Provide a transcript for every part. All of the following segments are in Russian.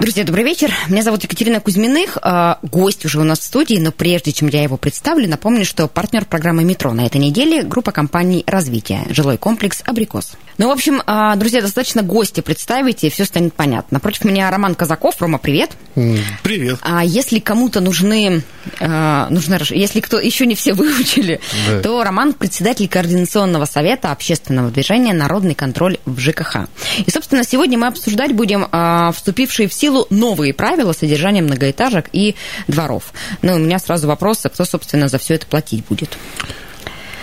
Друзья, добрый вечер. Меня зовут Екатерина Кузьминых. А, гость уже у нас в студии, но прежде чем я его представлю, напомню, что партнер программы «Метро» на этой неделе – группа компаний «Развитие», жилой комплекс «Абрикос». Ну, в общем, а, друзья, достаточно гости представить, и все станет понятно. Напротив меня Роман Казаков. Рома, привет. Привет. А если кому-то нужны, а, нужны, если кто еще не все выучили, да. то Роман – председатель Координационного совета общественного движения «Народный контроль в ЖКХ». И, собственно, сегодня мы обсуждать будем вступившие в силу силу новые правила содержания многоэтажек и дворов. Ну, у меня сразу вопрос, а кто, собственно, за все это платить будет?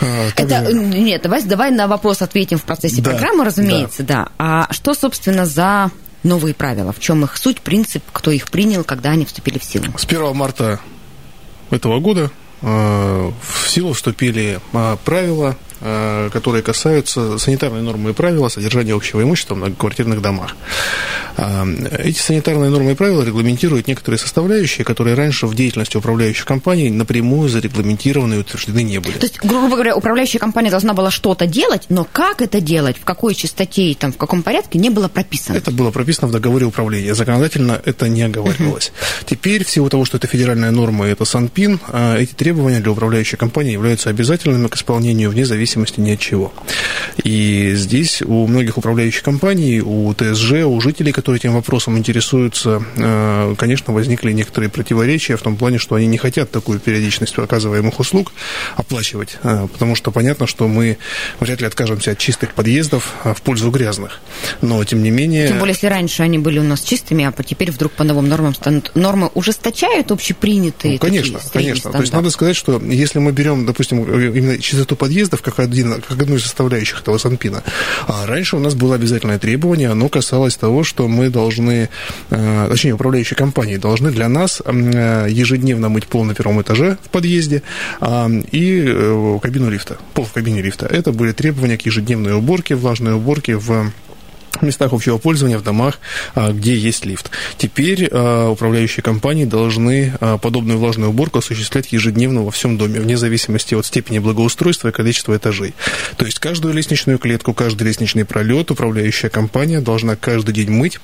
А, это, нет, давай, давай на вопрос ответим в процессе да, программы, разумеется, да. да. А что, собственно, за новые правила? В чем их суть, принцип, кто их принял, когда они вступили в силу? С 1 марта этого года э, в силу вступили э, правила которые касаются санитарной нормы и правила содержания общего имущества в многоквартирных домах. Э, эти санитарные нормы и правила регламентируют некоторые составляющие, которые раньше в деятельности управляющих компаний напрямую зарегламентированы и утверждены не были. То есть, грубо говоря, управляющая компания должна была что-то делать, но как это делать, в какой частоте и там, в каком порядке, не было прописано? Это было прописано в договоре управления. Законодательно это не оговаривалось. Теперь, в силу того, что это федеральная норма и это СанПин, э, эти требования для управляющей компании являются обязательными к исполнению вне зависимости зависимости ни от чего. И здесь у многих управляющих компаний, у ТСЖ, у жителей, которые этим вопросом интересуются, э, конечно, возникли некоторые противоречия в том плане, что они не хотят такую периодичность оказываемых услуг оплачивать, э, потому что понятно, что мы вряд ли откажемся от чистых подъездов э, в пользу грязных. Но, тем не менее... Тем более, если раньше они были у нас чистыми, а теперь вдруг по новым нормам станут... Нормы ужесточают общепринятые? Ну, конечно, конечно. То есть надо сказать, что если мы берем, допустим, именно чистоту подъездов как один, как одну из составляющих этого санпина. А раньше у нас было обязательное требование, оно касалось того, что мы должны, э, точнее, управляющие компании должны для нас э, ежедневно мыть пол на первом этаже в подъезде а, и э, кабину лифта, пол в кабине лифта. Это были требования к ежедневной уборке, влажной уборке в местах общего пользования, в домах, а, где есть лифт. Теперь а, управляющие компании должны а, подобную влажную уборку осуществлять ежедневно во всем доме, вне зависимости от степени благоустройства и количества этажей. То есть каждую лестничную клетку, каждый лестничный пролет управляющая компания должна каждый день мыть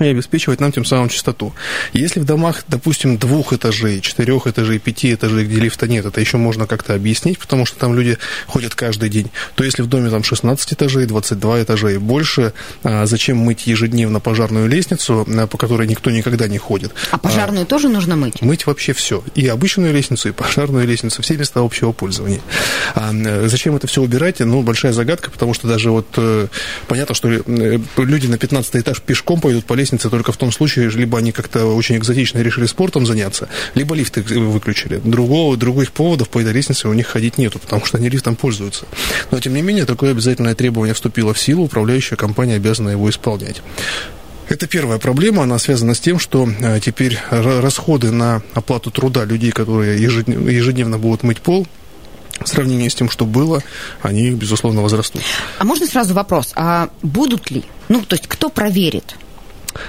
и обеспечивать нам тем самым чистоту. Если в домах, допустим, двух этажей, четырех этажей, пяти этажей, где лифта нет, это еще можно как-то объяснить, потому что там люди ходят каждый день, то если в доме там 16 этажей, 22 этажа и больше, а, зачем мыть ежедневно пожарную лестницу, по которой никто никогда не ходит? А пожарную а, тоже нужно мыть? Мыть вообще все. И обычную лестницу, и пожарную лестницу, все места общего пользования. А, зачем это все убирать? Ну, большая загадка, потому что даже вот э, понятно, что э, люди на 15 этаж пешком пойдут по лестнице только в том случае, либо они как-то очень экзотично решили спортом заняться, либо лифты выключили. Другого, других поводов по этой лестнице у них ходить нету, потому что они лифтом пользуются. Но, тем не менее, такое обязательное требование вступило в силу, управляющая компания обязана его исполнять. Это первая проблема, она связана с тем, что э, теперь расходы на оплату труда людей, которые ежедневно будут мыть пол, в сравнении с тем, что было, они, безусловно, возрастут. А можно сразу вопрос, а будут ли? Ну, то есть кто проверит?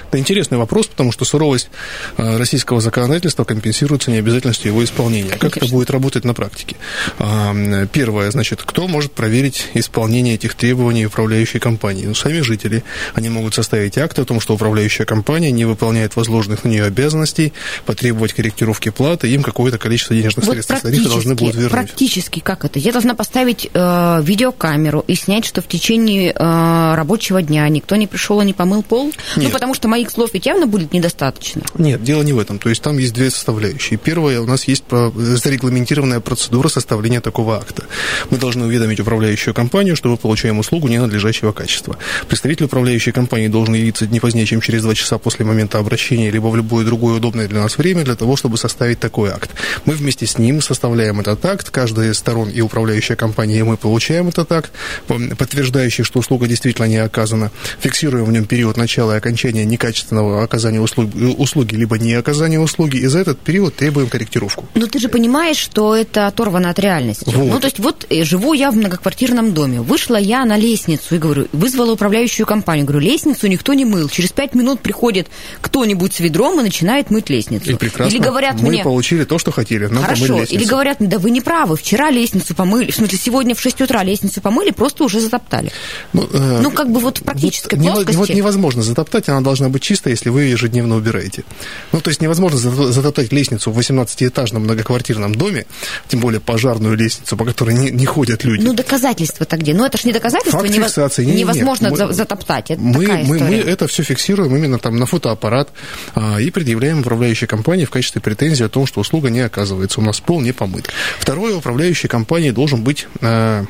Это интересный вопрос, потому что суровость э, российского законодательства компенсируется необязательностью его исполнения. Конечно. Как это будет работать на практике? А, первое, значит, кто может проверить исполнение этих требований управляющей компании? Ну, сами жители. Они могут составить акт о том, что управляющая компания не выполняет возложенных на нее обязанностей, потребовать корректировки платы, им какое-то количество денежных вот средств тарифа должны будут вернуть. Практически как это? Я должна поставить э, видеокамеру и снять, что в течение э, рабочего дня никто не пришел и не помыл пол? Ну, Нет. Ну, потому что моих слов ведь явно будет недостаточно. Нет, дело не в этом. То есть там есть две составляющие. Первая, у нас есть зарегламентированная процедура составления такого акта. Мы должны уведомить управляющую компанию, что мы получаем услугу ненадлежащего качества. Представитель управляющей компании должен явиться не позднее, чем через два часа после момента обращения, либо в любое другое удобное для нас время, для того, чтобы составить такой акт. Мы вместе с ним составляем этот акт, каждая из сторон и управляющая компания, и мы получаем этот акт, подтверждающий, что услуга действительно не оказана, фиксируем в нем период начала и окончания некачественного оказания услуг, услуги, либо не оказания услуги, и за этот период требуем корректировку. Но ты же понимаешь, что это оторвано от реальности. Вот. Ну, то есть вот э, живу я в многоквартирном доме, вышла я на лестницу и говорю, вызвала управляющую компанию, говорю, лестницу никто не мыл, через пять минут приходит кто-нибудь с ведром и начинает мыть лестницу. И прекрасно. Или говорят мы мне... получили то, что хотели, нам Хорошо, или говорят, да вы не правы, вчера лестницу помыли, в смысле, сегодня в 6 утра лестницу помыли, просто уже затоптали. Ну, э, ну как бы вот в практической вот, плоскости... Вот невозможно затоптать, она должна быть чистой, если вы ее ежедневно убираете. Ну, то есть невозможно затоптать лестницу в 18-этажном многоквартирном доме, тем более пожарную лестницу, по которой не, не ходят люди. Ну, доказательства-то где? Ну, это же не доказательство, Факт невоз... фиксации. Не, невозможно нет. затоптать. Это мы, мы, мы это все фиксируем именно там на фотоаппарат а, и предъявляем управляющей компании в качестве претензии о том, что услуга не оказывается, у нас пол не помыт. Второе, управляющей компании должен быть а,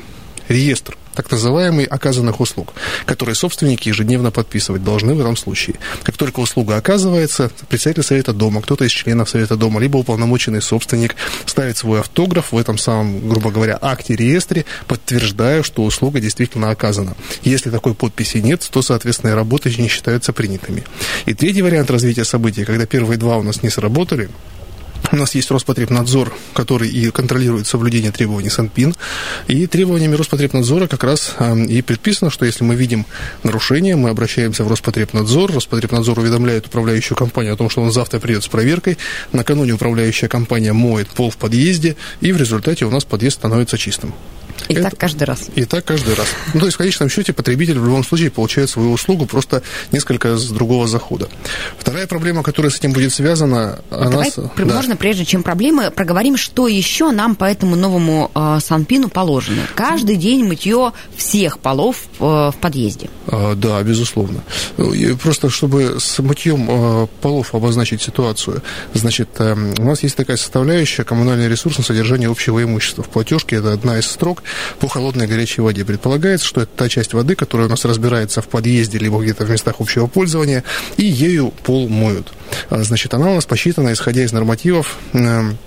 реестр так называемый оказанных услуг, которые собственники ежедневно подписывать должны в этом случае. Как только услуга оказывается, председатель совета дома, кто-то из членов совета дома, либо уполномоченный собственник ставит свой автограф в этом самом, грубо говоря, акте реестре, подтверждая, что услуга действительно оказана. Если такой подписи нет, то, соответственно, работы не считаются принятыми. И третий вариант развития событий, когда первые два у нас не сработали, у нас есть Роспотребнадзор, который и контролирует соблюдение требований Санпин. И требованиями Роспотребнадзора как раз э, и предписано, что если мы видим нарушение, мы обращаемся в Роспотребнадзор. Роспотребнадзор уведомляет управляющую компанию о том, что он завтра придет с проверкой. Накануне управляющая компания моет пол в подъезде, и в результате у нас подъезд становится чистым. И это, так каждый раз. И так каждый раз. Ну, то есть, в конечном счете, потребитель в любом случае получает свою услугу просто несколько с другого захода. Вторая проблема, которая с этим будет связана, она... Давай, да. можно, прежде чем проблемы, проговорим, что еще нам по этому новому э, Санпину положено. Каждый день мытье всех полов э, в подъезде. А, да, безусловно. И просто чтобы с мытьем э, полов обозначить ситуацию, значит, э, у нас есть такая составляющая коммунальный ресурс на содержание общего имущества. В платежке это одна из строк по холодной и горячей воде. Предполагается, что это та часть воды, которая у нас разбирается в подъезде, либо где-то в местах общего пользования, и ею пол моют. А, значит, она у нас посчитана, исходя из нормативов эм,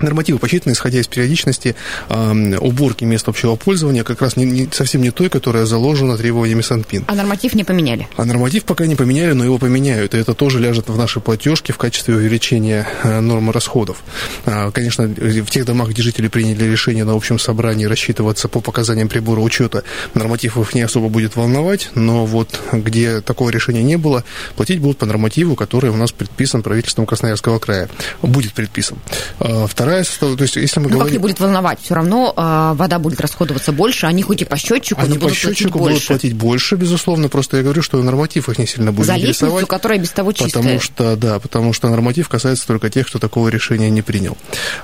Нормативы посчитаны, исходя из периодичности э, уборки мест общего пользования, как раз не, не, совсем не той, которая заложена требованиями Санпин. А норматив не поменяли? А норматив пока не поменяли, но его поменяют. И это тоже ляжет в наши платежки в качестве увеличения э, нормы расходов. Э, конечно, в тех домах, где жители приняли решение на общем собрании рассчитываться по показаниям прибора учета, норматив их не особо будет волновать, но вот где такого решения не было, платить будут по нормативу, который у нас предписан правительством Красноярского края. Будет предписан. Э, вторая вторая составляющая, то есть если мы ну, говорим... как не будет волновать, все равно э, вода будет расходоваться больше, они хоть и по счетчику, они но будут по счетчику платить будут платить больше, безусловно, просто я говорю, что норматив их не сильно будет За интересовать. которая без того чистая. Потому что, да, потому что норматив касается только тех, кто такого решения не принял.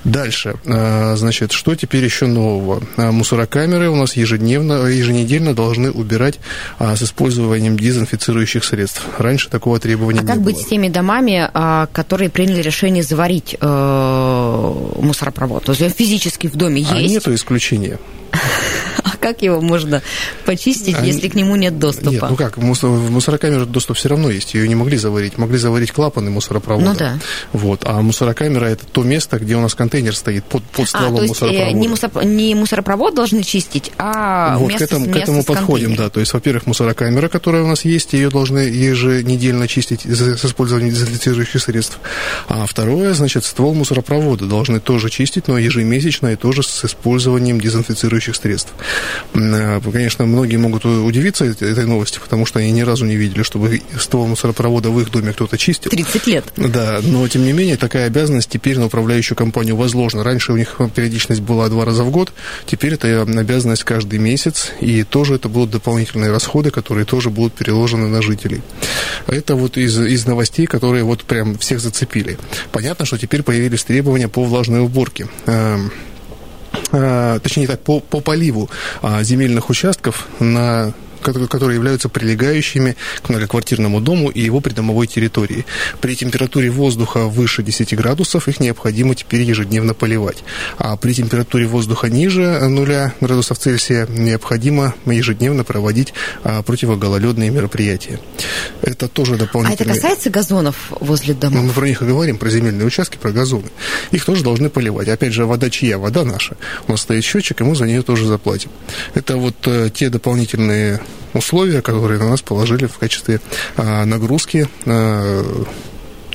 Дальше, э, значит, что теперь еще нового? Э, мусорокамеры у нас ежедневно, еженедельно должны убирать э, с использованием дезинфицирующих средств. Раньше такого требования а не было. А как быть с теми домами, которые приняли решение заварить мусоропровод? То есть физически в доме а есть? А нету исключения. А как его можно почистить, а, если к нему нет доступа? Нет, ну как, в мусорокамеру доступ все равно есть, ее не могли заварить. Могли заварить клапаны мусоропровода. Ну да. Вот, а мусорокамера это то место, где у нас контейнер стоит под, под стволом а, то есть мусоропровода. Не, мусор, не мусоропровод должны чистить, а вот, место, к этому, к этому подходим, да. То есть, во-первых, мусорокамера, которая у нас есть, ее должны еженедельно чистить с использованием дезинфицирующих средств. А второе, значит, ствол мусоропровода должны тоже чистить, но ежемесячно и тоже с использованием дезинфицирующих средств. Э, конечно, многие могут удивиться этой новости, потому что они ни разу не видели, чтобы ствол мусоропровода в их доме кто-то чистил. 30 лет. Да, но тем не менее такая обязанность теперь на управляющую компанию возложена. Раньше у них периодичность была два раза в год, теперь это обязанность каждый месяц, и тоже это будут дополнительные расходы, которые тоже будут переложены на жителей. Это вот из, из новостей, которые вот прям всех зацепили. Понятно, что теперь появились требования по влажной уборке. Э, точнее так, по, по поливу а, земельных участков на которые являются прилегающими к многоквартирному дому и его придомовой территории. При температуре воздуха выше 10 градусов их необходимо теперь ежедневно поливать. А при температуре воздуха ниже 0 градусов Цельсия необходимо ежедневно проводить а, противогололедные мероприятия. Это тоже дополнительно. А это касается газонов возле домов? Мы про них и говорим, про земельные участки, про газоны. Их тоже должны поливать. Опять же, вода чья? Вода наша. У нас стоит счетчик, и мы за нее тоже заплатим. Это вот э, те дополнительные условия, которые на нас положили в качестве нагрузки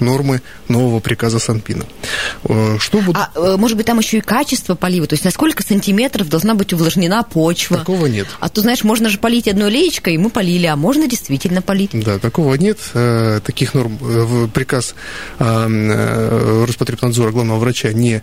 нормы нового приказа Санпина. Э, что будет... А, э, может быть, там еще и качество полива, то есть на сколько сантиметров должна быть увлажнена почва? Такого нет. А то, знаешь, можно же полить одной леечкой, и мы полили, а можно действительно полить? Да, такого нет. Э, таких норм приказ Роспотребнадзора главного врача не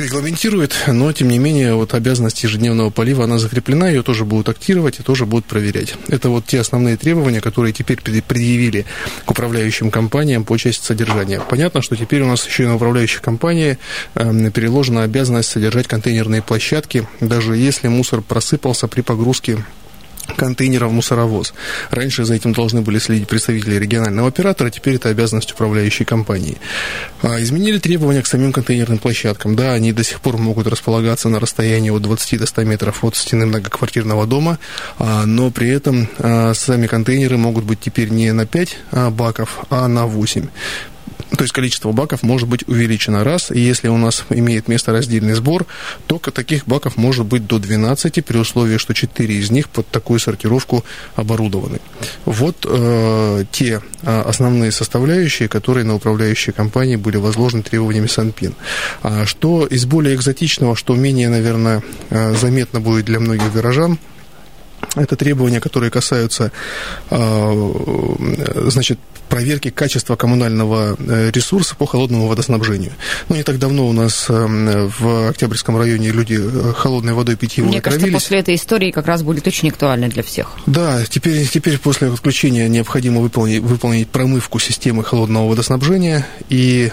регламентирует, но, тем не менее, вот обязанность ежедневного полива, она закреплена, ее тоже будут актировать и тоже будут проверять. Это вот те основные требования, которые теперь предъявили к управляющим компаниям по части содержания. Понятно, что теперь у нас еще и на управляющих компании э, переложена обязанность содержать контейнерные площадки, даже если мусор просыпался при погрузке контейнера в мусоровоз. Раньше за этим должны были следить представители регионального оператора, теперь это обязанность управляющей компании. А, изменили требования к самим контейнерным площадкам. Да, они до сих пор могут располагаться на расстоянии от 20 до 100 метров от стены многоквартирного дома, а, но при этом а, сами контейнеры могут быть теперь не на 5 баков, а на 8 то есть количество баков может быть увеличено раз, и если у нас имеет место раздельный сбор, то таких баков может быть до 12, при условии, что 4 из них под такую сортировку оборудованы. Вот э, те э, основные составляющие, которые на управляющие компании были возложены требованиями Санпин. А что из более экзотичного, что менее, наверное, э, заметно будет для многих горожан, это требования, которые касаются э, значит, проверки качества коммунального э, ресурса по холодному водоснабжению. Ну, не так давно у нас э, в Октябрьском районе люди холодной водой питьевой Мне отравились. кажется, после этой истории как раз будет очень актуально для всех. Да, теперь, теперь после отключения необходимо выполнить, выполнить промывку системы холодного водоснабжения и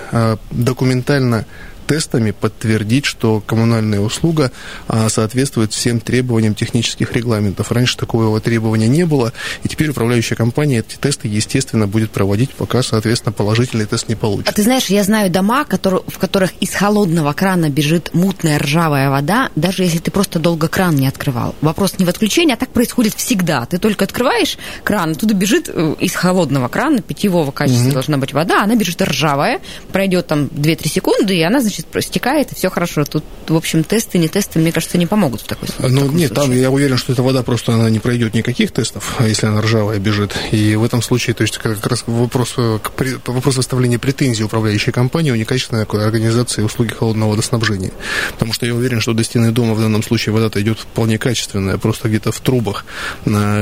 документально тестами подтвердить, что коммунальная услуга а, соответствует всем требованиям технических регламентов. Раньше такого требования не было, и теперь управляющая компания эти тесты, естественно, будет проводить, пока, соответственно, положительный тест не получит. А ты знаешь, я знаю дома, которые, в которых из холодного крана бежит мутная ржавая вода, даже если ты просто долго кран не открывал. Вопрос не в отключении, а так происходит всегда. Ты только открываешь кран, оттуда бежит э, из холодного крана, питьевого качества угу. должна быть вода, она бежит ржавая, пройдет там 2-3 секунды, и она, значит, значит, стекает, и все хорошо. Тут, в общем, тесты, не тесты, мне кажется, не помогут в такой Ну, в нет, случае. там я уверен, что эта вода просто она не пройдет никаких тестов, если она ржавая бежит. И в этом случае, то есть, как раз вопрос, вопрос выставления претензий управляющей компании у некачественной организации услуги холодного водоснабжения. Потому что я уверен, что до стены дома в данном случае вода-то идет вполне качественная, просто где-то в трубах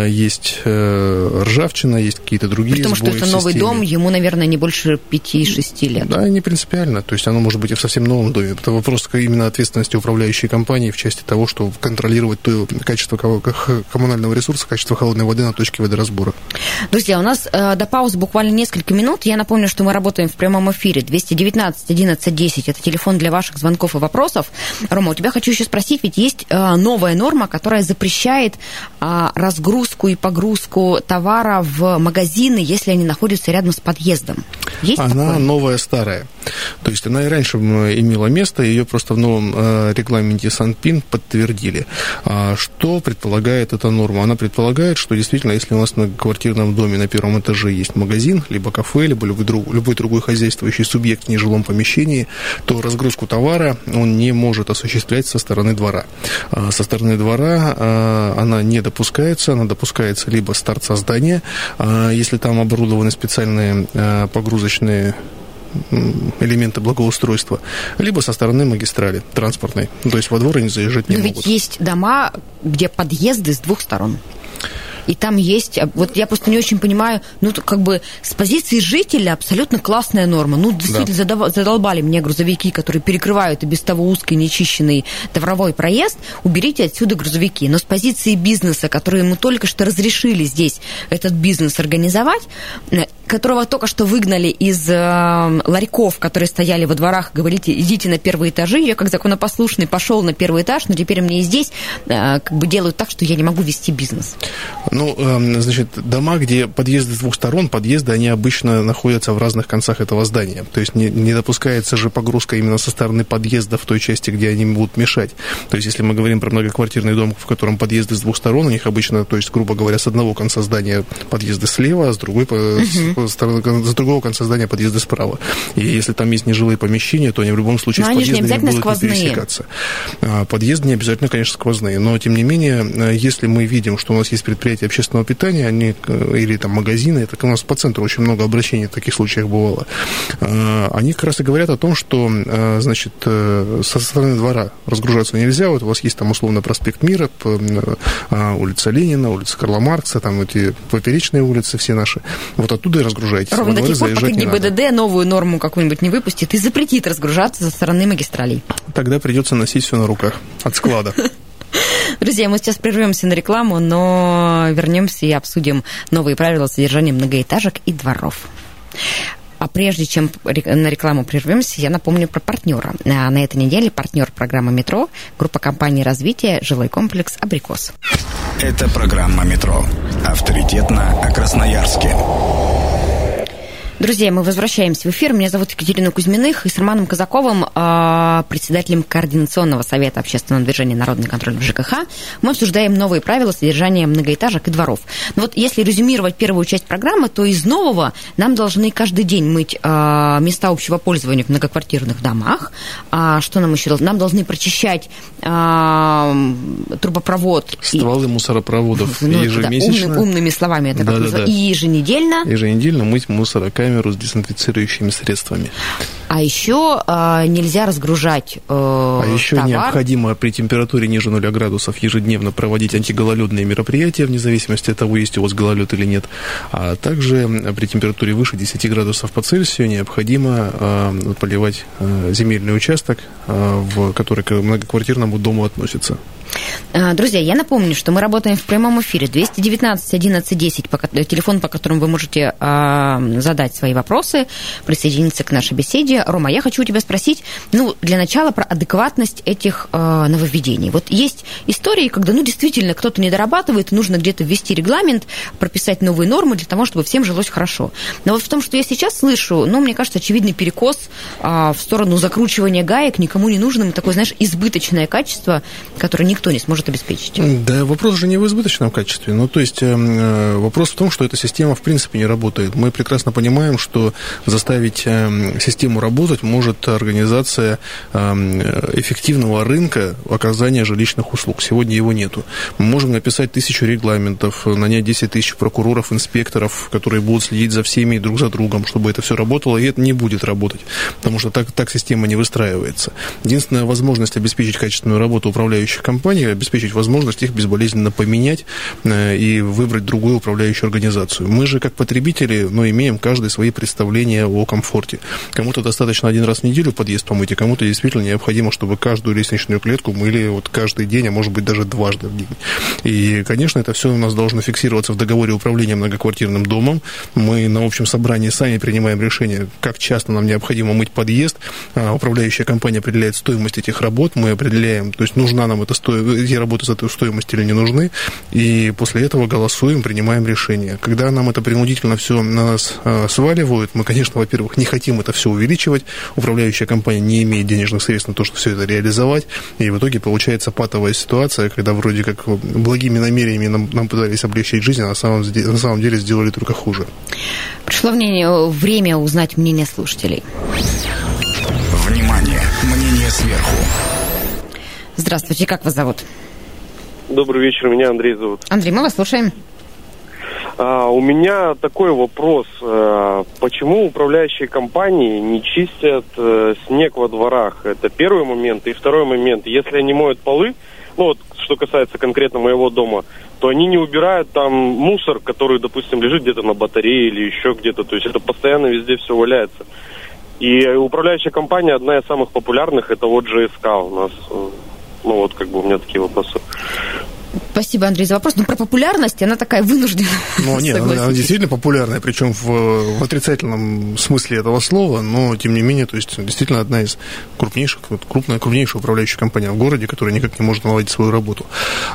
есть э, ржавчина, есть какие-то другие Потому что это новый дом, ему, наверное, не больше 5-6 лет. Да, не принципиально. То есть оно может быть и в совсем новом доме. Это вопрос именно ответственности управляющей компании в части того, что контролировать то качество коммунального ресурса, качество холодной воды на точке водоразбора. Друзья, у нас э, до паузы буквально несколько минут. Я напомню, что мы работаем в прямом эфире. 219 11 10 это телефон для ваших звонков и вопросов. Рома, у тебя хочу еще спросить, ведь есть э, новая норма, которая запрещает э, разгрузку и погрузку товара в магазины, если они находятся рядом с подъездом. Есть она такое? новая, старая. То есть она и раньше имела место, ее просто в новом э, регламенте Санпин подтвердили. А что предполагает эта норма? Она предполагает, что действительно, если у нас на квартирном доме на первом этаже есть магазин, либо кафе, либо любой, друг, любой другой хозяйствующий субъект в нежилом помещении, то разгрузку товара он не может осуществлять со стороны двора. А со стороны двора а, она не допускается, она допускается либо с торца здания, если там оборудованы специальные погрузочные элементы благоустройства, либо со стороны магистрали транспортной. То есть во двор они заезжать не Но могут. ведь есть дома, где подъезды с двух сторон и там есть, а, вот я просто не очень понимаю, ну, как бы с позиции жителя абсолютно классная норма. Ну, действительно, да. задолбали мне грузовики, которые перекрывают и без того узкий, нечищенный товаровой проезд, уберите отсюда грузовики. Но с позиции бизнеса, который ему только что разрешили здесь этот бизнес организовать, э, которого только что выгнали из э, ларьков, которые стояли во дворах, говорите, идите на первые этажи, я как законопослушный пошел на первый этаж, но теперь мне и здесь э, как бы делают так, что я не могу вести бизнес. Ну, эм, значит, дома, где подъезды с двух сторон, подъезды, они обычно находятся в разных концах этого здания. То есть не, не допускается же погрузка именно со стороны подъезда в той части, где они будут мешать. То есть если мы говорим про многоквартирный дом, в котором подъезды с двух сторон, у них обычно, то есть, грубо говоря, с одного конца здания подъезды слева, а с другой, uh-huh. стороны, с другого конца здания подъезда справа. И если там есть нежилые помещения, то они в любом случае но с подъездами будут сквозные. не пересекаться. А, подъезды не обязательно, конечно, сквозные, но тем не менее, э, если мы видим, что у нас есть предприятия общественного питания, они, э, или там магазины, это у нас по центру очень много обращений в таких случаях бывало, а, они как раз и говорят о том, что, э, значит, со стороны двора разгружаться нельзя, вот у вас есть там условно проспект Мира, а, улица Ленина, улица Карла Маркса, там эти поперечные улицы все наши, вот оттуда и разгружайтесь. Ровно до тех пор, пока ГИБДД новую норму какую-нибудь не выпустит и запретит разгружаться со стороны магистралей. Тогда придется носить все на руках от склада. Друзья, мы сейчас прервемся на рекламу, но вернемся и обсудим новые правила содержания многоэтажек и дворов. А прежде чем на рекламу прервемся, я напомню про партнера. А, на этой неделе партнер программы «Метро» группа компании развития «Жилой комплекс Абрикос». Это программа «Метро». Авторитетно о Красноярске. Друзья, мы возвращаемся в эфир. Меня зовут Екатерина Кузьминых и с Романом Казаковым, а, председателем Координационного совета общественного движения «Народный контроль в ЖКХ», мы обсуждаем новые правила содержания многоэтажек и дворов. Но вот если резюмировать первую часть программы, то из нового нам должны каждый день мыть а, места общего пользования в многоквартирных домах. А что нам еще должны? Нам должны прочищать трубопровод. Стволы и... мусоропроводов ну, ежемесячно. Да, умный, умными словами это да, как да, да. И еженедельно. Еженедельно мыть мусорокамеры камеру с дезинфицирующими средствами. А еще а, нельзя разгружать э, А еще товар. необходимо при температуре ниже 0 градусов ежедневно проводить антигололедные мероприятия, вне зависимости от того, есть у вас гололед или нет. А также при температуре выше 10 градусов по Цельсию необходимо э, поливать э, земельный участок, э, в который к многоквартирному дому относится. А, друзья, я напомню, что мы работаем в прямом эфире 219 11 10, телефон, по которому вы можете а, задать свои вопросы, присоединиться к нашей беседе. Рома, я хочу у тебя спросить, ну, для начала про адекватность этих а, нововведений. Вот есть истории, когда, ну, действительно, кто-то не дорабатывает, нужно где-то ввести регламент, прописать новые нормы для того, чтобы всем жилось хорошо. Но вот в том, что я сейчас слышу, ну, мне кажется, очевидный перекос в сторону закручивания гаек никому не нужным, такое, знаешь, избыточное качество, которое никто не сможет обеспечить. Да, вопрос же не в избыточном качестве. Ну, то есть эм, э, вопрос в том, что эта система в принципе не работает. Мы прекрасно понимаем, что заставить э, систему работать может организация э, эффективного рынка оказания жилищных услуг. Сегодня его нету. Мы можем написать тысячу регламентов, нанять 10 тысяч прокуроров, инспекторов, которые будут следить за всеми друг за другом, чтобы это все работало, и это не будет работать, потому что так, так система не выстраивается. Единственная возможность обеспечить качественную работу управляющих компаний обеспечить возможность их безболезненно поменять э, и выбрать другую управляющую организацию. Мы же, как потребители, ну, имеем каждый свои представления о комфорте. Кому-то достаточно один раз в неделю подъезд помыть, и кому-то действительно необходимо, чтобы каждую лестничную клетку мыли вот каждый день, а может быть даже дважды в день. И, конечно, это все у нас должно фиксироваться в договоре управления многоквартирным домом. Мы на общем собрании сами принимаем решение, как часто нам необходимо мыть подъезд. А управляющая компания определяет стоимость этих работ, мы определяем, то есть нужна нам эта стоимость, эти работы за эту стоимость или не нужны, и после этого голосуем, принимаем решение. Когда нам это принудительно все на нас э, сваливают, мы, конечно, во-первых, не хотим это все увеличивать, управляющая компания не имеет денежных средств на то, чтобы все это реализовать, и в итоге получается патовая ситуация, когда вроде как благими намерениями нам, нам пытались облегчить жизнь, а на самом, на самом деле сделали только хуже. Пришло мнение, время узнать мнение слушателей. Внимание! Мнение сверху. Здравствуйте, как вас зовут? Добрый вечер, меня Андрей зовут. Андрей, мы вас слушаем. А, у меня такой вопрос. А, почему управляющие компании не чистят а, снег во дворах? Это первый момент. И второй момент. Если они моют полы, ну вот что касается конкретно моего дома, то они не убирают там мусор, который, допустим, лежит где-то на батарее или еще где-то. То есть это постоянно везде все валяется. И управляющая компания одна из самых популярных, это вот ЖСК у нас ну вот как бы у меня такие вопросы. Спасибо, Андрей, за вопрос. Ну, про популярность, она такая вынужденная. Ну, нет, она, она действительно популярная, причем в, в отрицательном смысле этого слова, но, тем не менее, то есть, действительно одна из крупнейших, крупная, крупнейшая управляющая компания в городе, которая никак не может наладить свою работу.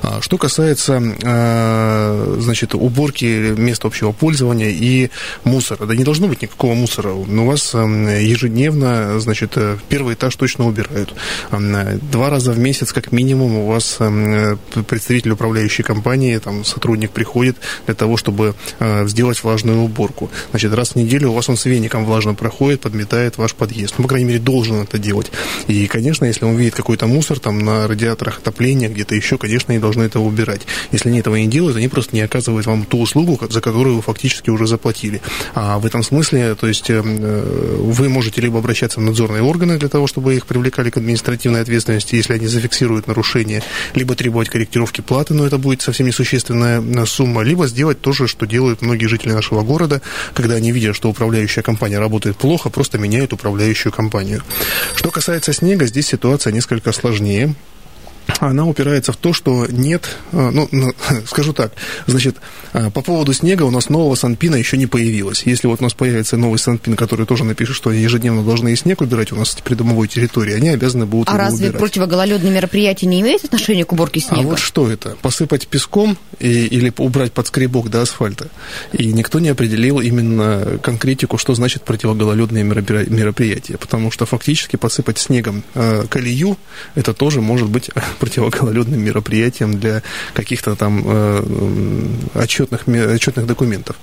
А, что касается, а, значит, уборки мест общего пользования и мусора, да не должно быть никакого мусора. У вас ежедневно, значит, первый этаж точно убирают. Два раза в месяц, как минимум, у вас представитель управляющей управляющей компании там сотрудник приходит для того, чтобы э, сделать влажную уборку. Значит, раз в неделю у вас он с веником влажно проходит, подметает ваш подъезд. Ну, по крайней мере, должен это делать. И, конечно, если он видит какой-то мусор там на радиаторах отопления, где-то еще, конечно, они должны это убирать. Если они этого не делают, они просто не оказывают вам ту услугу, за которую вы фактически уже заплатили. А в этом смысле, то есть э, вы можете либо обращаться в надзорные органы для того, чтобы их привлекали к административной ответственности, если они зафиксируют нарушение, либо требовать корректировки платы, но это будет совсем несущественная э, сумма, либо сделать то же, что делают многие жители нашего города, когда они видят, что управляющая компания работает плохо, просто меняют управляющую компанию. Что касается снега, здесь ситуация несколько сложнее она упирается в то, что нет, э, ну, скажу так, значит, э, по поводу снега у нас нового Санпина еще не появилось. Если вот у нас появится новый Санпин, который тоже напишет, что ежедневно должны и снег убирать у нас в придомовой территории, они обязаны будут А разве убирать. противогололедные мероприятия не имеют отношения к уборке снега? А вот что это? Посыпать песком и, или убрать под скребок до асфальта? И никто не определил именно конкретику, что значит противогололедные мероприятия, потому что фактически посыпать снегом э, колею, это тоже может быть противогололедным мероприятием для каких-то там э, отчетных, отчетных документов.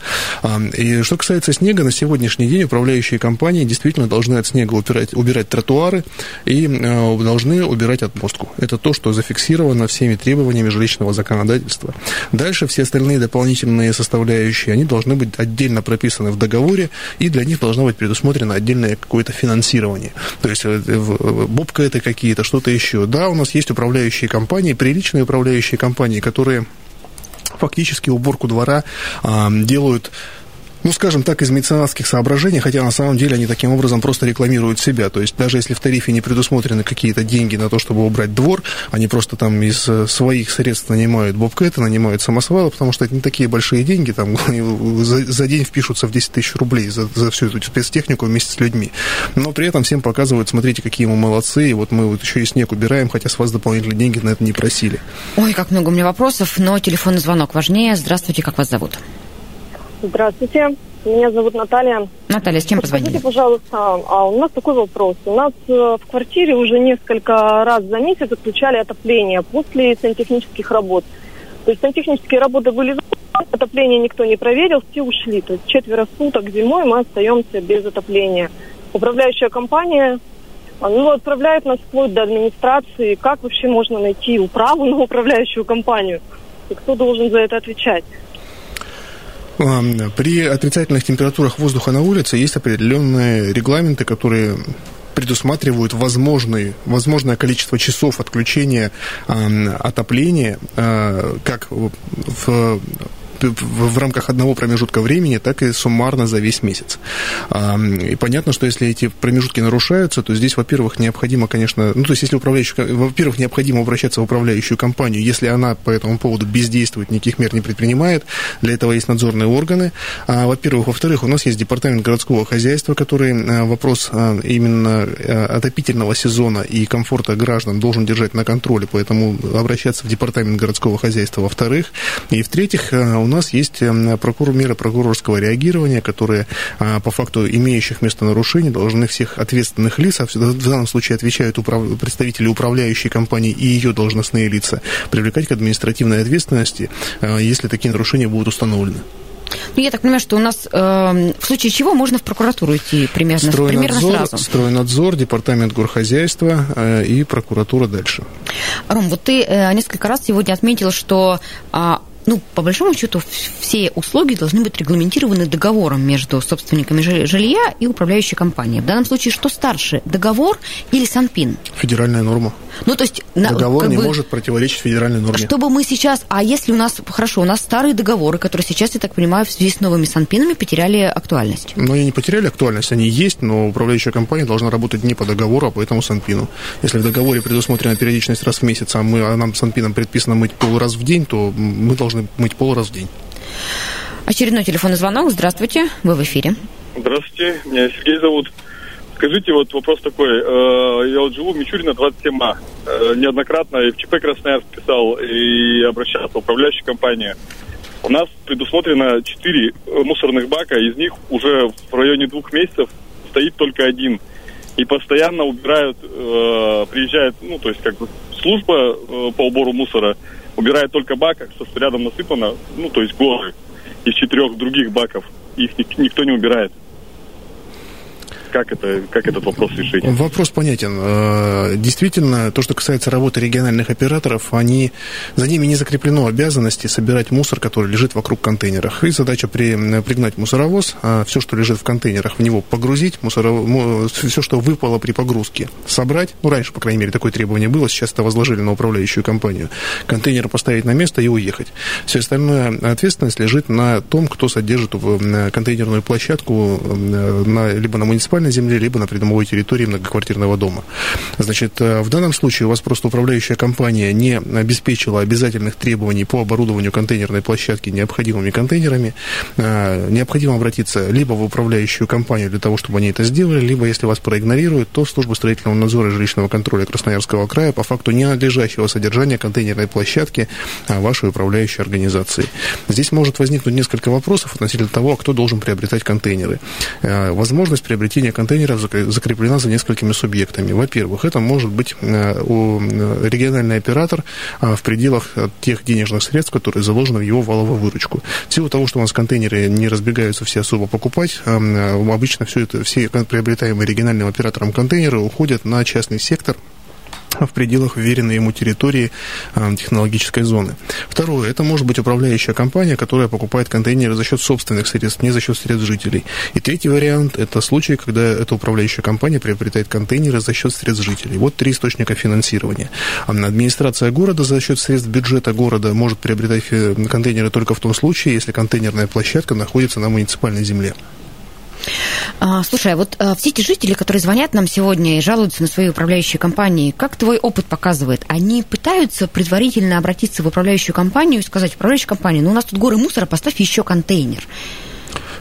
А, и что касается снега, на сегодняшний день управляющие компании действительно должны от снега убирать, убирать тротуары и э, должны убирать отмостку. Это то, что зафиксировано всеми требованиями жилищного законодательства. Дальше все остальные дополнительные составляющие, они должны быть отдельно прописаны в договоре, и для них должно быть предусмотрено отдельное какое-то финансирование. То есть э, бобка это какие-то, что-то еще. Да, у нас есть управляющие управляющие компании, приличные управляющие компании, которые фактически уборку двора а, делают ну, скажем так, из меценатских соображений, хотя на самом деле они таким образом просто рекламируют себя. То есть даже если в тарифе не предусмотрены какие-то деньги на то, чтобы убрать двор, они просто там из э, своих средств нанимают бобкэта, нанимают самосвалы, потому что это не такие большие деньги, там за, за день впишутся в 10 тысяч рублей за, за всю эту спецтехнику вместе с людьми. Но при этом всем показывают, смотрите, какие мы молодцы, и вот мы вот еще и снег убираем, хотя с вас дополнительные деньги на это не просили. Ой, как много у меня вопросов, но телефонный звонок важнее. Здравствуйте, как вас зовут? Здравствуйте, меня зовут Наталья. Наталья, с чем позвонили? Скажите, пожалуйста, а у нас такой вопрос. У нас э, в квартире уже несколько раз за месяц отключали отопление после сантехнических работ. То есть сантехнические работы были отопление никто не проверил, все ушли. То есть четверо суток зимой мы остаемся без отопления. Управляющая компания ну, отправляет нас вплоть до администрации. Как вообще можно найти управу на управляющую компанию? И кто должен за это отвечать? При отрицательных температурах воздуха на улице есть определенные регламенты, которые предусматривают возможный, возможное количество часов отключения э, отопления э, как в в рамках одного промежутка времени, так и суммарно за весь месяц. И понятно, что если эти промежутки нарушаются, то здесь, во-первых, необходимо, конечно, ну, то есть если управляющий, во-первых, необходимо обращаться в управляющую компанию, если она по этому поводу бездействует, никаких мер не предпринимает, для этого есть надзорные органы, а, во-первых. Во-вторых, у нас есть департамент городского хозяйства, который а, вопрос а, именно отопительного сезона и комфорта граждан должен держать на контроле, поэтому обращаться в департамент городского хозяйства. Во-вторых, и в-третьих, у нас есть эм, прокурор, меры прокурорского реагирования, которые а, по факту имеющих место нарушений должны всех ответственных лиц, а в данном случае отвечают управ... представители управляющей компании и ее должностные лица, привлекать к административной ответственности, а, если такие нарушения будут установлены. Ну, я так понимаю, что у нас э, в случае чего можно в прокуратуру идти примерно, примерно сразу. Стройнадзор, департамент горхозяйства э, и прокуратура дальше. Ром, вот ты э, несколько раз сегодня отметил, что э, ну, по большому счету, все услуги должны быть регламентированы договором между собственниками жилья и управляющей компанией. В данном случае что старше, договор или Санпин? Федеральная норма. Ну, то есть... Договор не бы, может противоречить федеральной норме. Чтобы мы сейчас... А если у нас... Хорошо, у нас старые договоры, которые сейчас, я так понимаю, в связи с новыми Санпинами потеряли актуальность. Ну, они не потеряли актуальность, они есть, но управляющая компания должна работать не по договору, а по этому Санпину. Если в договоре предусмотрена периодичность раз в месяц, а, мы, а нам Санпином предписано мыть пол раз в день, то мы должны мыть пол раз в день. Очередной телефонный звонок. Здравствуйте, вы в эфире. Здравствуйте, меня Сергей зовут. Скажите, вот вопрос такой. Э, я вот живу в Мичурина 27А. Э, неоднократно и в ЧП Красноярск писал, и обращался в управляющую компанию. У нас предусмотрено 4 мусорных бака, из них уже в районе двух месяцев стоит только один. И постоянно убирают, э, приезжает, ну, то есть как бы служба по убору мусора, убирает только бак, а что рядом насыпано, ну, то есть горы из четырех других баков, их никто не убирает как, это, как этот вопрос решить? Вопрос понятен. Э, действительно, то, что касается работы региональных операторов, они, за ними не закреплено обязанности собирать мусор, который лежит вокруг контейнеров. И задача при, пригнать мусоровоз, а все, что лежит в контейнерах, в него погрузить, мусоров... все, что выпало при погрузке, собрать. Ну, раньше, по крайней мере, такое требование было, сейчас это возложили на управляющую компанию. Контейнер поставить на место и уехать. Все остальное ответственность лежит на том, кто содержит контейнерную площадку на, либо на муниципальном муниципальной земле, либо на придомовой территории многоквартирного дома. Значит, э, в данном случае у вас просто управляющая компания не обеспечила обязательных требований по оборудованию контейнерной площадки необходимыми контейнерами. Э, необходимо обратиться либо в управляющую компанию для того, чтобы они это сделали, либо, если вас проигнорируют, то служба строительного надзора и жилищного контроля Красноярского края по факту ненадлежащего содержания контейнерной площадки а, вашей управляющей организации. Здесь может возникнуть несколько вопросов относительно того, кто должен приобретать контейнеры. Э, возможность приобретения контейнеров закреплена за несколькими субъектами. Во-первых, это может быть э, э, региональный оператор а, в пределах э, тех денежных средств, которые заложены в его валовую выручку. В силу того, что у нас контейнеры не разбегаются все особо покупать, обычно все это, все приобретаемые региональным оператором контейнеры уходят на частный сектор, в пределах уверенной ему территории э, технологической зоны. Второе, это может быть управляющая компания, которая покупает контейнеры за счет собственных средств, не за счет средств жителей. И третий вариант, это случай, когда эта управляющая компания приобретает контейнеры за счет средств жителей. Вот три источника финансирования. Администрация города за счет средств бюджета города может приобретать э, контейнеры только в том случае, если контейнерная площадка находится на муниципальной земле. А, слушай, а вот а, все эти жители, которые звонят нам сегодня и жалуются на свои управляющие компании, как твой опыт показывает, они пытаются предварительно обратиться в управляющую компанию и сказать, управляющая компания, ну у нас тут горы мусора, поставь еще контейнер.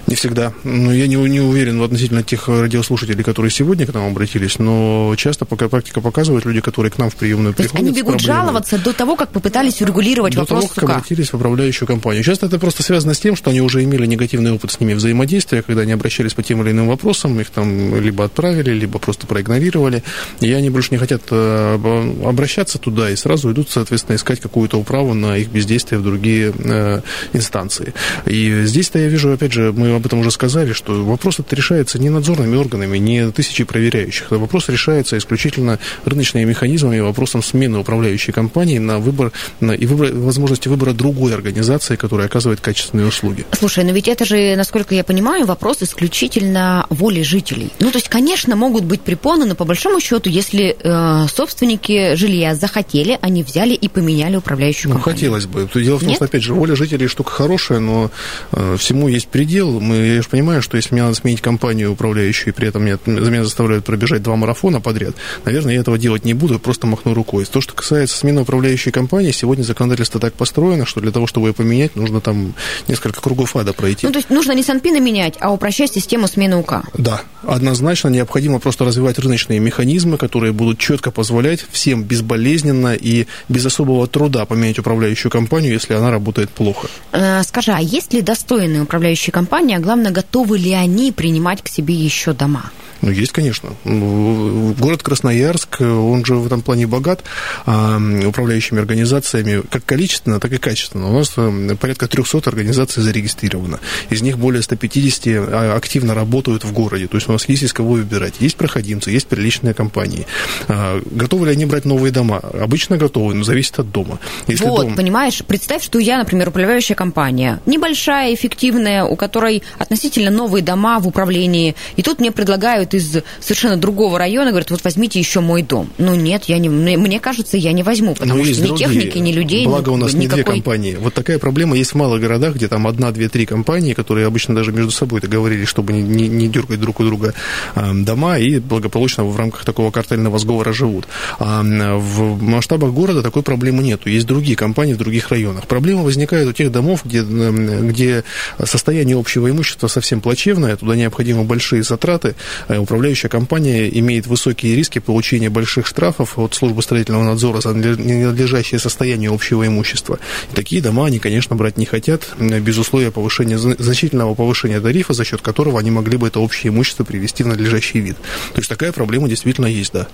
Не всегда. Но я не, не уверен относительно тех радиослушателей, которые сегодня к нам обратились, но часто пока практика показывает, люди, которые к нам в приемную То приходят... они бегут жаловаться до того, как попытались урегулировать до вопрос того, как обратились в управляющую компанию. Часто это просто связано с тем, что они уже имели негативный опыт с ними взаимодействия, когда они обращались по тем или иным вопросам, их там либо отправили, либо просто проигнорировали, и они больше не хотят э, обращаться туда и сразу идут, соответственно, искать какую-то управу на их бездействие в другие э, инстанции. И здесь-то я вижу, опять же, мы об этом уже сказали, что вопрос это решается не надзорными органами, не тысячей проверяющих. Вопрос решается исключительно рыночными механизмами, вопросом смены управляющей компании на выбор на, и выбор, возможности выбора другой организации, которая оказывает качественные услуги. Слушай, но ведь это же, насколько я понимаю, вопрос исключительно воли жителей. Ну, то есть, конечно, могут быть препоны, но по большому счету, если э, собственники жилья захотели, они взяли и поменяли управляющую ну, компанию. Хотелось бы. Дело в том, Нет? что, опять же, воля жителей штука хорошая, но э, всему есть предел. Я же понимаю, что если мне надо сменить компанию управляющую, и при этом меня, меня заставляют пробежать два марафона подряд, наверное, я этого делать не буду, просто махну рукой. То, что касается смены управляющей компании, сегодня законодательство так построено, что для того, чтобы ее поменять, нужно там несколько кругов ада пройти. Ну, то есть нужно не санпины менять, а упрощать систему смены УК. Да, однозначно необходимо просто развивать рыночные механизмы, которые будут четко позволять всем безболезненно и без особого труда поменять управляющую компанию, если она работает плохо. Э, скажи, а есть ли достойные управляющие компании, а главное, готовы ли они принимать к себе еще дома? Ну, есть, конечно. Ну, город Красноярск, он же в этом плане богат а, управляющими организациями как количественно, так и качественно. У нас э, порядка 300 организаций зарегистрировано. Из них более 150 а, активно работают в городе. То есть у нас есть из кого выбирать. Есть проходимцы, есть приличные компании. А, готовы ли они брать новые дома? Обычно готовы, но зависит от дома. Если вот, дом... понимаешь, представь, что я, например, управляющая компания, небольшая, эффективная, у которой относительно новые дома в управлении, и тут мне предлагают из совершенно другого района, говорят, вот возьмите еще мой дом. Ну нет, я не, мне кажется, я не возьму, потому Но что ни другие. техники, ни людей, Благо у нас никакой... не две компании. Вот такая проблема есть в малых городах, где там одна, две, три компании, которые обычно даже между собой договорились, чтобы не, не, не дергать друг у друга э, дома, и благополучно в рамках такого картельного сговора живут. А в масштабах города такой проблемы нету. Есть другие компании в других районах. Проблема возникает у тех домов, где, где состояние общего имущества совсем плачевное, туда необходимы большие затраты, управляющая компания имеет высокие риски получения больших штрафов от службы строительного надзора за ненадлежащее состояние общего имущества. И такие дома они, конечно, брать не хотят без условия повышения, значительного повышения тарифа, за счет которого они могли бы это общее имущество привести в надлежащий вид. То есть такая проблема действительно есть, да.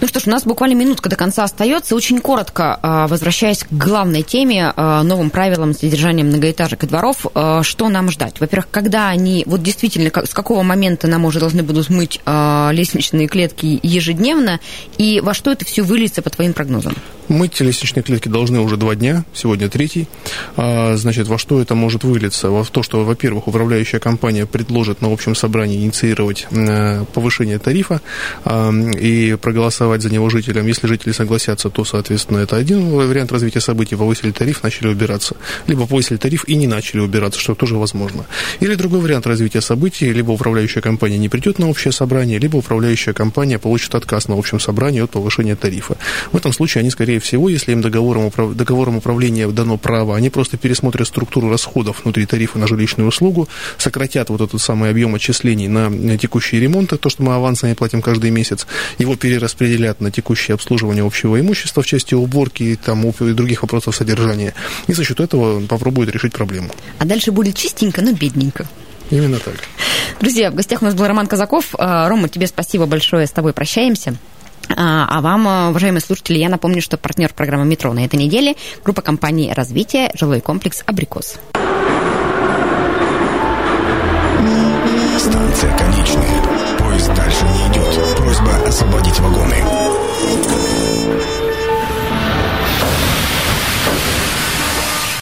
Ну что ж, у нас буквально минутка до конца остается. Очень коротко, а, возвращаясь к главной теме, а, новым правилам содержания многоэтажек и дворов, что нам ждать? Во-первых, когда они, вот действительно, с какого момента нам уже должны будут мыть лестничные клетки ежедневно, и во что это все выльется по твоим прогнозам? Мыть лестничные клетки должны уже два дня, сегодня третий. Значит, во что это может вылиться? В то, что, во-первых, управляющая компания предложит на общем собрании инициировать э, повышение тарифа и проголосовать за него жителям. Если жители согласятся, то, соответственно, это один вариант развития событий. Повысили тариф, начали убираться. Либо повысили тариф и не начали убираться, что тоже возможно. Или другой вариант развития событий. Либо управляющая компания не придет на общее собрание, либо управляющая компания получит отказ на общем собрании от повышения тарифа. В этом случае они, скорее всего, если им договором, договором управления дано право, они просто пересмотрят структуру расходов внутри тарифа на жилищную услугу, сократят вот этот самый объем отчислений на текущие ремонты, то, что мы авансами платим каждый месяц, его перераспределят на текущее обслуживание общего имущества в части уборки там, и других вопросов содержания, и за счет этого попробуют решить проблему. А дальше будет чистенько, но бедненько. Именно так. Друзья, в гостях у нас был Роман Казаков. А, Рома, тебе спасибо большое, с тобой прощаемся. А, а вам, уважаемые слушатели, я напомню, что партнер программы «Метро» на этой неделе – группа компаний «Развитие», жилой комплекс «Абрикос». Станция конечная. Поезд дальше не идет. Просьба освободить вагоны.